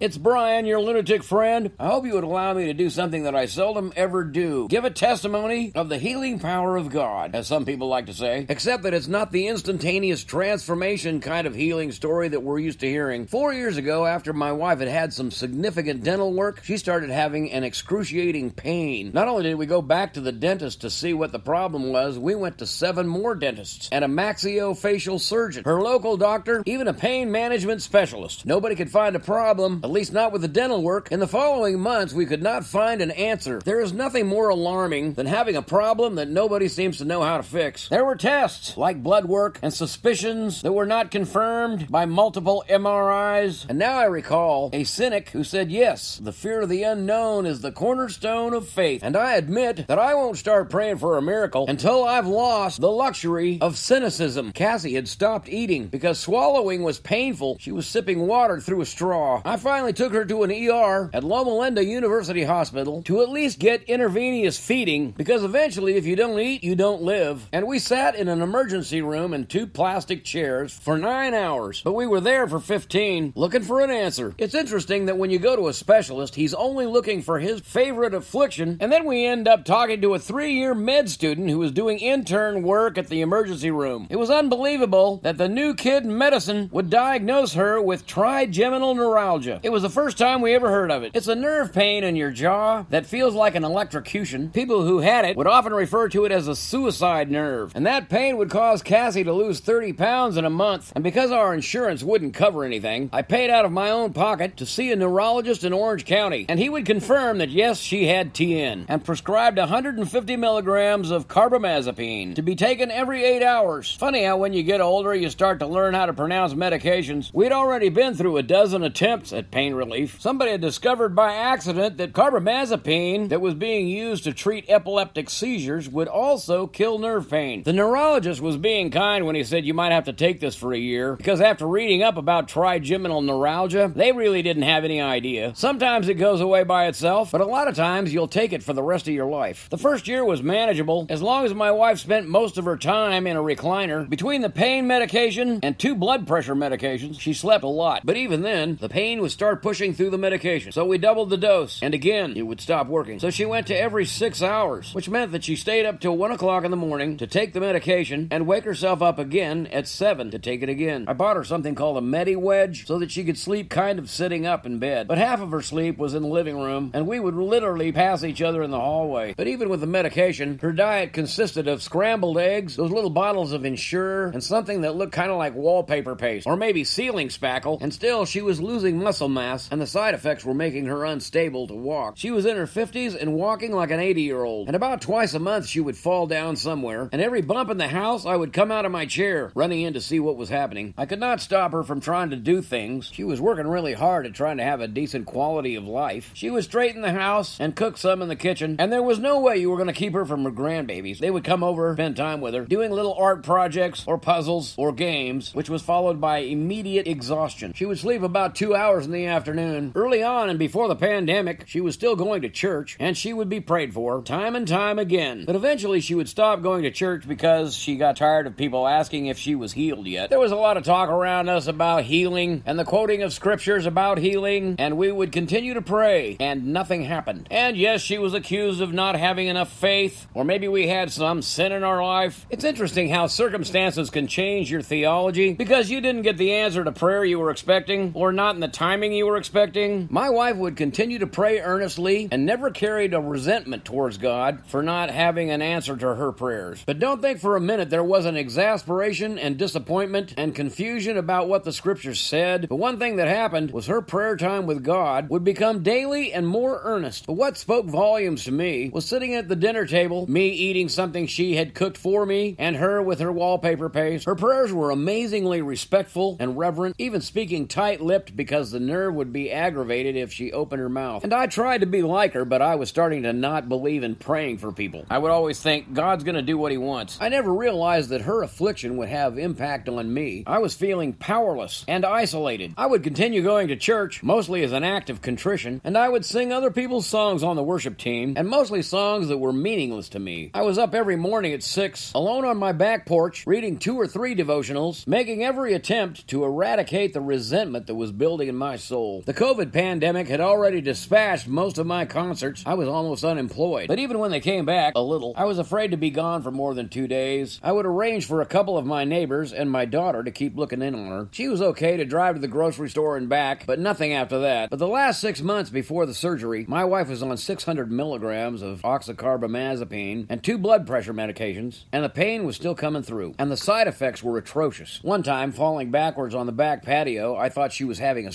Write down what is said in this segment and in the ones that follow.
It's Brian, your lunatic friend. I hope you would allow me to do something that I seldom ever do. Give a testimony of the healing power of God, as some people like to say, except that it's not the instantaneous transformation kind of healing story that we're used to hearing. Four years ago, after my wife had had some significant dental work, she started having an excruciating pain. Not only did we go back to the dentist to see what the problem was, we went to seven more dentists and a maxillofacial surgeon, her local doctor, even a pain management specialist. Nobody could find a problem at least not with the dental work. In the following months, we could not find an answer. There is nothing more alarming than having a problem that nobody seems to know how to fix. There were tests, like blood work, and suspicions that were not confirmed by multiple MRIs. And now I recall a cynic who said, Yes, the fear of the unknown is the cornerstone of faith. And I admit that I won't start praying for a miracle until I've lost the luxury of cynicism. Cassie had stopped eating because swallowing was painful. She was sipping water through a straw. I find finally took her to an ER at Loma Linda University Hospital to at least get intravenous feeding because eventually, if you don't eat, you don't live. And we sat in an emergency room in two plastic chairs for nine hours, but we were there for 15 looking for an answer. It's interesting that when you go to a specialist, he's only looking for his favorite affliction, and then we end up talking to a three year med student who was doing intern work at the emergency room. It was unbelievable that the new kid in medicine would diagnose her with trigeminal neuralgia. It was the first time we ever heard of it. It's a nerve pain in your jaw that feels like an electrocution. People who had it would often refer to it as a suicide nerve. And that pain would cause Cassie to lose 30 pounds in a month. And because our insurance wouldn't cover anything, I paid out of my own pocket to see a neurologist in Orange County. And he would confirm that yes, she had TN and prescribed 150 milligrams of carbamazepine to be taken every eight hours. Funny how when you get older, you start to learn how to pronounce medications. We'd already been through a dozen attempts at pain relief. Somebody had discovered by accident that carbamazepine that was being used to treat epileptic seizures would also kill nerve pain. The neurologist was being kind when he said you might have to take this for a year because after reading up about trigeminal neuralgia, they really didn't have any idea. Sometimes it goes away by itself, but a lot of times you'll take it for the rest of your life. The first year was manageable as long as my wife spent most of her time in a recliner. Between the pain medication and two blood pressure medications, she slept a lot. But even then, the pain was starting start pushing through the medication. So we doubled the dose, and again, it would stop working. So she went to every six hours, which meant that she stayed up till one o'clock in the morning to take the medication and wake herself up again at seven to take it again. I bought her something called a Medi Wedge so that she could sleep kind of sitting up in bed. But half of her sleep was in the living room, and we would literally pass each other in the hallway. But even with the medication, her diet consisted of scrambled eggs, those little bottles of Ensure, and something that looked kind of like wallpaper paste, or maybe ceiling spackle, and still she was losing muscle mass and the side effects were making her unstable to walk. She was in her 50s and walking like an 80 year old, and about twice a month she would fall down somewhere, and every bump in the house I would come out of my chair, running in to see what was happening. I could not stop her from trying to do things. She was working really hard at trying to have a decent quality of life. She would straighten the house and cook some in the kitchen, and there was no way you were going to keep her from her grandbabies. They would come over, spend time with her, doing little art projects or puzzles or games, which was followed by immediate exhaustion. She would sleep about two hours in the afternoon. Early on and before the pandemic, she was still going to church, and she would be prayed for time and time again. But eventually, she would stop going to church because she got tired of people asking if she was healed yet. There was a lot of talk around us about healing and the quoting of scriptures about healing, and we would continue to pray, and nothing happened. And yes, she was accused of not having enough faith, or maybe we had some sin in our life. It's interesting how circumstances can change your theology because you didn't get the answer to prayer you were expecting, or not in the timing you were expecting. My wife would continue to pray earnestly and never carried a resentment towards God for not having an answer to her prayers. But don't think for a minute there wasn't exasperation and disappointment and confusion about what the scriptures said. The one thing that happened was her prayer time with God would become daily and more earnest. But what spoke volumes to me was sitting at the dinner table, me eating something she had cooked for me, and her with her wallpaper paste. Her prayers were amazingly respectful and reverent, even speaking tight lipped because the nerve would be aggravated if she opened her mouth. And I tried to be like her, but I was starting to not believe in praying for people. I would always think, God's gonna do what he wants. I never realized that her affliction would have impact on me. I was feeling powerless and isolated. I would continue going to church, mostly as an act of contrition, and I would sing other people's songs on the worship team, and mostly songs that were meaningless to me. I was up every morning at 6, alone on my back porch, reading two or three devotionals, making every attempt to eradicate the resentment that was building in my soul. The COVID pandemic had already dispatched most of my concerts. I was almost unemployed. But even when they came back, a little, I was afraid to be gone for more than two days. I would arrange for a couple of my neighbors and my daughter to keep looking in on her. She was okay to drive to the grocery store and back, but nothing after that. But the last six months before the surgery, my wife was on 600 milligrams of oxcarbamazepine and two blood pressure medications, and the pain was still coming through, and the side effects were atrocious. One time, falling backwards on the back patio, I thought she was having a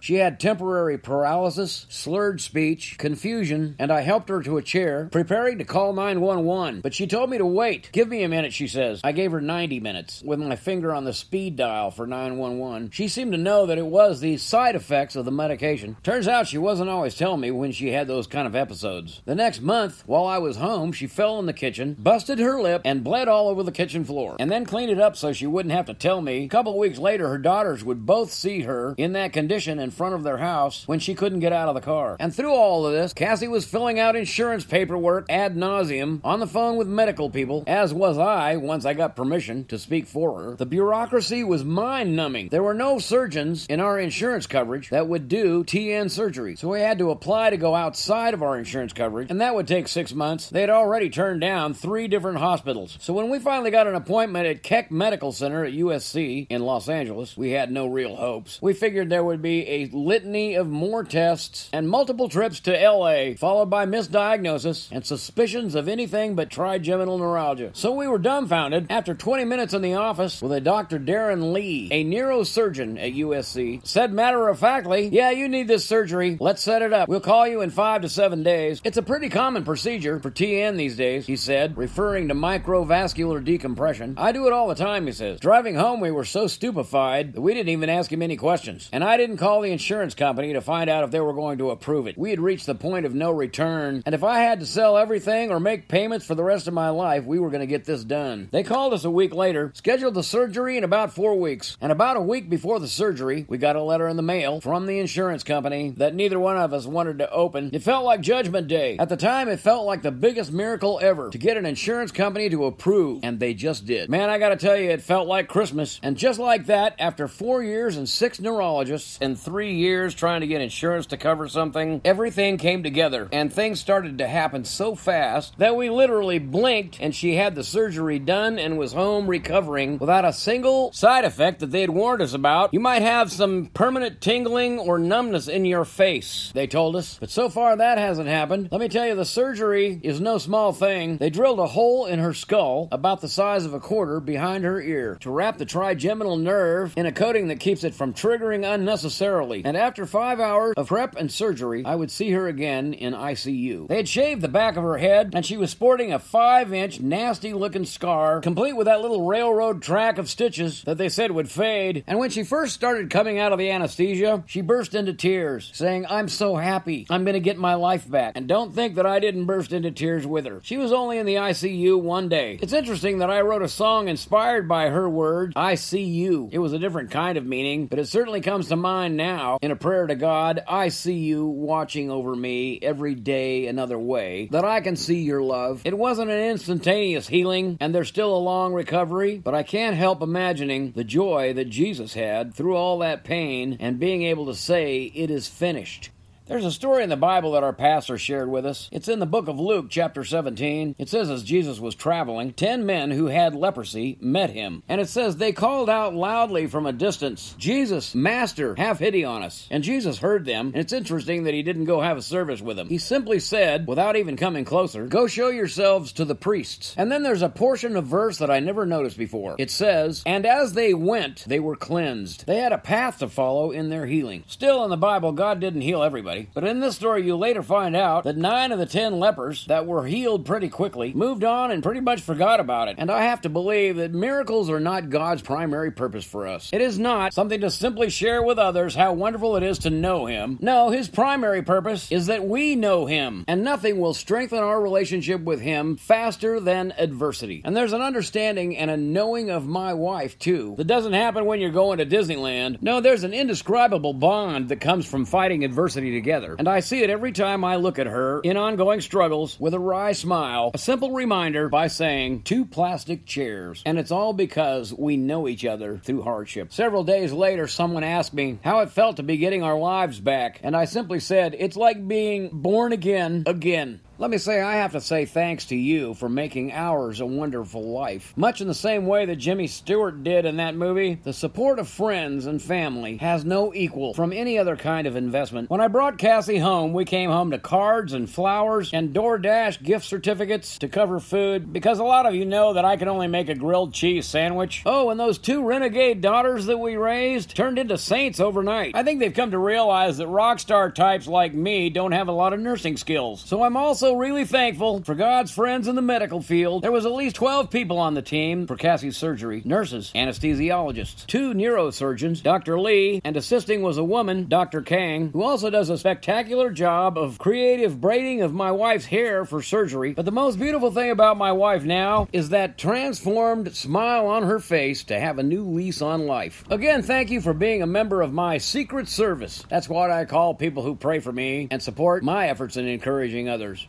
She had temporary paralysis, slurred speech, confusion, and I helped her to a chair, preparing to call 911. But she told me to wait. Give me a minute, she says. I gave her 90 minutes with my finger on the speed dial for 911. She seemed to know that it was the side effects of the medication. Turns out she wasn't always telling me when she had those kind of episodes. The next month, while I was home, she fell in the kitchen, busted her lip, and bled all over the kitchen floor, and then cleaned it up so she wouldn't have to tell me. A couple weeks later, her daughters would both see her in that condition in front of their house when she couldn't get out of the car. And through all of this, Cassie was filling out insurance paperwork ad nauseum on the phone with medical people, as was I once I got permission to speak for her. The bureaucracy was mind numbing. There were no surgeons in our insurance coverage that would do TN surgery, so we had to apply to go outside of our insurance coverage, and that would take six months. They had already turned down three different hospitals. So when we finally got an appointment at Keck Medical Center at USC in Los Angeles, we had no real hopes. We figured there would be a litany of more tests and multiple trips to LA, followed by misdiagnosis and suspicions of anything but trigeminal neuralgia. So we were dumbfounded after 20 minutes in the office with a Dr. Darren Lee, a neurosurgeon at USC, said matter of factly, Yeah, you need this surgery. Let's set it up. We'll call you in five to seven days. It's a pretty common procedure for TN these days, he said, referring to microvascular decompression. I do it all the time, he says. Driving home, we were so stupefied that we didn't even ask him any questions. And I didn't call the insurance company to find out if they were going to approve it. We had reached the point of no return, and if I had to sell everything or make payments for the rest of my life, we were going to get this done. They called us a week later, scheduled the surgery in about four weeks, and about a week before the surgery, we got a letter in the mail from the insurance company that neither one of us wanted to open. It felt like Judgment Day. At the time, it felt like the biggest miracle ever to get an insurance company to approve, and they just did. Man, I gotta tell you, it felt like Christmas. And just like that, after four years and six neurologists and three years trying to get insurance to cover something, everything came together, and things started to happen so fast that we literally blinked and she had the surgery done and was home recovering without a single side effect that they had warned us about. You might have some permanent tingling or numbness in your face, they told us. But so far that hasn't happened. Let me tell you, the surgery is no small thing. They drilled a hole in her skull about the size of a quarter behind her ear to wrap the trigeminal nerve in a coating that keeps it from triggering And after five hours of prep and surgery, I would see her again in ICU. They had shaved the back of her head, and she was sporting a five inch, nasty looking scar, complete with that little railroad track of stitches that they said would fade. And when she first started coming out of the anesthesia, she burst into tears, saying, I'm so happy. I'm going to get my life back. And don't think that I didn't burst into tears with her. She was only in the ICU one day. It's interesting that I wrote a song inspired by her words, I see you. It was a different kind of meaning, but it certainly comes to mind now in a prayer to God, I see you watching over me every day another way, that I can see your love. It wasn't an instantaneous healing, and there's still a long recovery, but I can't help imagining the joy that Jesus had through all that pain and being able to say, It is finished. There's a story in the Bible that our pastor shared with us. It's in the book of Luke, chapter 17. It says, as Jesus was traveling, ten men who had leprosy met him. And it says, they called out loudly from a distance, Jesus, Master, have pity on us. And Jesus heard them, and it's interesting that he didn't go have a service with them. He simply said, without even coming closer, Go show yourselves to the priests. And then there's a portion of verse that I never noticed before. It says, And as they went, they were cleansed. They had a path to follow in their healing. Still, in the Bible, God didn't heal everybody. But in this story, you later find out that nine of the ten lepers that were healed pretty quickly moved on and pretty much forgot about it. And I have to believe that miracles are not God's primary purpose for us. It is not something to simply share with others how wonderful it is to know Him. No, His primary purpose is that we know Him, and nothing will strengthen our relationship with Him faster than adversity. And there's an understanding and a knowing of my wife, too, that doesn't happen when you're going to Disneyland. No, there's an indescribable bond that comes from fighting adversity together together. And I see it every time I look at her in ongoing struggles with a wry smile, a simple reminder by saying, two plastic chairs. And it's all because we know each other through hardship. Several days later, someone asked me how it felt to be getting our lives back, and I simply said, it's like being born again, again. Let me say, I have to say thanks to you for making ours a wonderful life. Much in the same way that Jimmy Stewart did in that movie, the support of friends and family has no equal from any other kind of investment. When I brought Cassie home, we came home to cards and flowers and DoorDash gift certificates to cover food because a lot of you know that I can only make a grilled cheese sandwich. Oh, and those two renegade daughters that we raised turned into saints overnight. I think they've come to realize that rock star types like me don't have a lot of nursing skills. So I'm also really thankful for God's friends in the medical field. There was at least 12 people on the team for Cassie's surgery nurses, anesthesiologists, two neurosurgeons, Dr. Lee, and assisting was a woman, Dr. Kang, who also does a spectacular job of creative braiding of my wife's hair for surgery. But the most beautiful thing about my wife now is that transformed smile on her face to have a new lease on life. Again, thank you for being a member of my secret service. That's what I call people who pray for me and support my efforts in encouraging others.